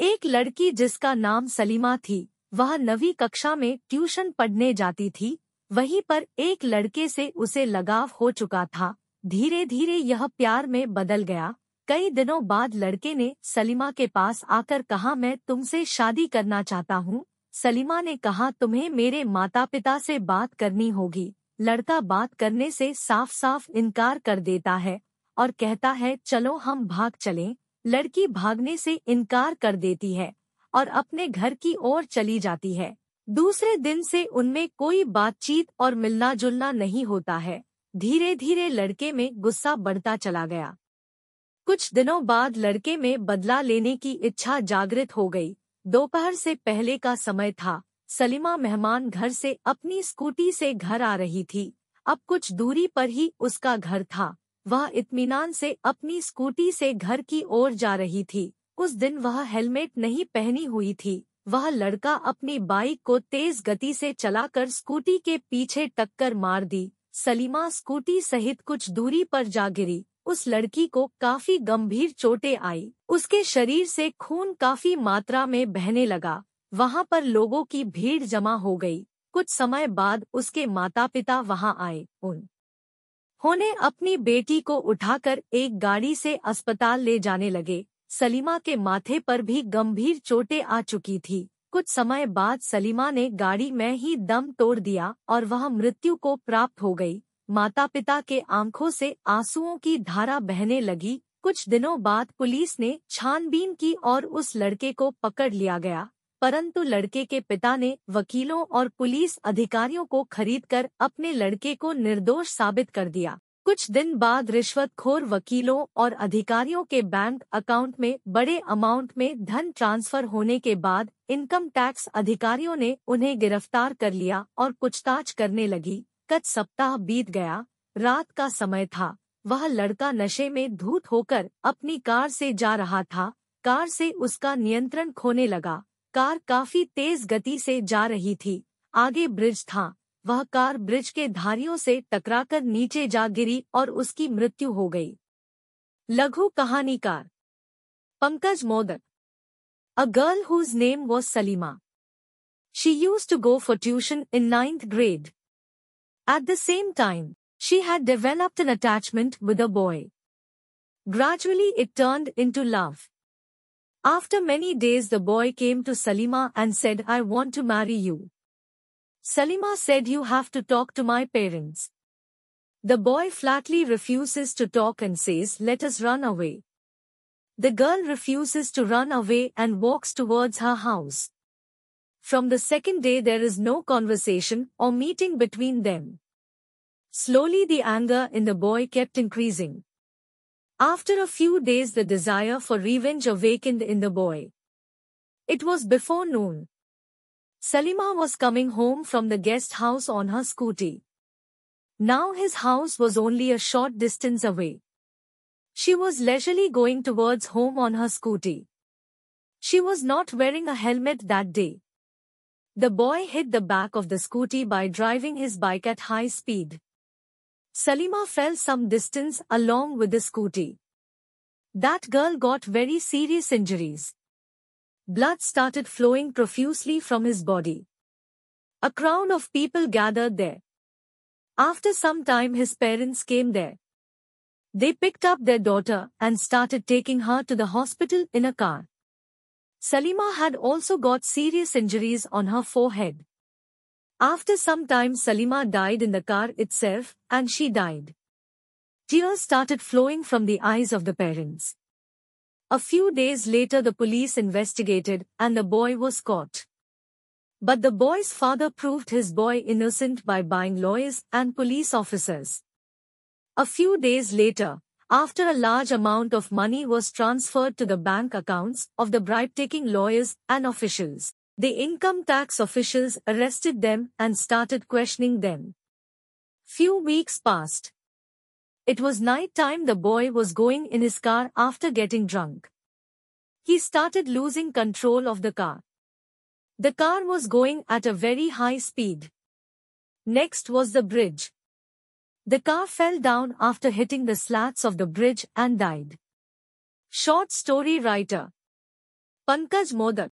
एक लड़की जिसका नाम सलीमा थी, वह नवी कक्षा में ट्यूशन पढ़ने जाती थी, वहीं पर एक लड़के से उसे लगाव हो चुका था। धीरे धीरे यह प्यार में बदल गया। कई दिनों बाद लड़के ने सलीमा के पास आकर कहा, मैं तुमसे शादी करना चाहता हूँ। सलीमा ने कहा, तुम्हें मेरे माता पिता से बात करनी होगी। लड़का बात करने से साफ़ साफ़ इनकार कर देता है और कहता है, चलो हम भाग चलें लड़की भागने से इनकार कर देती है और अपने घर की ओर चली जाती है। दूसरे दिन से उनमें कोई बातचीत और मिलना जुलना नहीं होता है। धीरे धीरे लड़के में गुस्सा बढ़ता चला गया। कुछ दिनों बाद लड़के में बदला लेने की इच्छा जागृत हो गई। दोपहर से पहले का समय था। सलीमा मेहमान घर से अपनी स्कूटी से घर आ रही थी। अब कुछ दूरी पर ही उसका घर था। वह इत्मीनान से अपनी स्कूटी से घर की ओर जा रही थी। उस दिन वह हेलमेट नहीं पहनी हुई थी। वह लड़का अपनी बाइक को तेज गति से चलाकर स्कूटी के पीछे टक्कर मार दी। सलीमा स्कूटी सहित कुछ दूरी पर जा गिरी। उस लड़की को काफ़ी गंभीर चोटें आई। उसके शरीर से खून काफ़ी मात्रा में बहने लगा। वहाँ पर लोगों की भीड़ जमा हो गई। कुछ समय बाद उसके माता पिता वहाँ आए। उन होने अपनी बेटी को उठाकर एक गाड़ी से अस्पताल ले जाने लगे। सलीमा के माथे पर भी गंभीर चोटें आ चुकी थी। कुछ समय बाद सलीमा ने गाड़ी में ही दम तोड़ दिया और वह मृत्यु को प्राप्त हो गई। माता पिता के आँखों से आंसुओं की धारा बहने लगी। कुछ दिनों बाद पुलिस ने छानबीन की और उस लड़के को पकड़ लिया गया। परंतु लड़के के पिता ने वकीलों और पुलिस अधिकारियों को खरीदकर अपने लड़के को निर्दोष साबित कर दिया। कुछ दिन बाद रिश्वतखोर वकीलों और अधिकारियों के बैंक अकाउंट में बड़े अमाउंट में धन ट्रांसफ़र होने के बाद इनकम टैक्स अधिकारियों ने उन्हें गिरफ़्तार कर लिया और पूछताछ करने लगी। कच सप्ताह बीत गया। रात का समय था। वह लड़का नशे में धूत होकर अपनी कार से जा रहा था। कार से उसका नियंत्रण खोने लगा। कार काफ़ी तेज गति से जा रही थी। आगे ब्रिज था। वह कार ब्रिज के धारियों से टकराकर नीचे जा गिरी और उसकी मृत्यु हो गई। लघु कहानीकार Pankaj Modak. A girl whose name was Salima she used to go for tuition in ninth grade at the same time she had developed an attachment with a boy Gradually, it turned into love. After many days the boy came to Salima and said I want to marry you. Salima said you have to talk to my parents. The boy flatly refuses to talk and says let us run away. The girl refuses to run away and walks towards her house. From the second day there is no conversation or meeting between them. Slowly the anger in the boy kept increasing. After a few days the desire for revenge awakened in the boy. It was before noon. Salima was coming home from the guest house on her scooty. Now his house was only a short distance away. She was leisurely going towards home on her scooty. She was not wearing a helmet that day. The boy hit the back of the scooty by driving his bike at high speed. Salima fell some distance along with the scooty. That girl got very serious injuries. Blood started flowing profusely from his body. A crowd of people gathered there. After some time his parents came there. They picked up their daughter and started taking her to the hospital in a car. Salima had also got serious injuries on her forehead. After some time Salima died in the car itself, and she died. Tears started flowing from the eyes of the parents. A few days later the police investigated, and the boy was caught. But the boy's father proved his boy innocent by buying lawyers and police officers. A few days later, after a large amount of money was transferred to the bank accounts of the bribe-taking lawyers and officials, the income tax officials arrested them and started questioning them. Few weeks passed. It was night time the boy was going in his car after getting drunk. He started losing control of the car. The car was going at a very high speed. Next was the bridge. The car fell down after hitting the slats of the bridge and died. Short story writer Pankaj Modak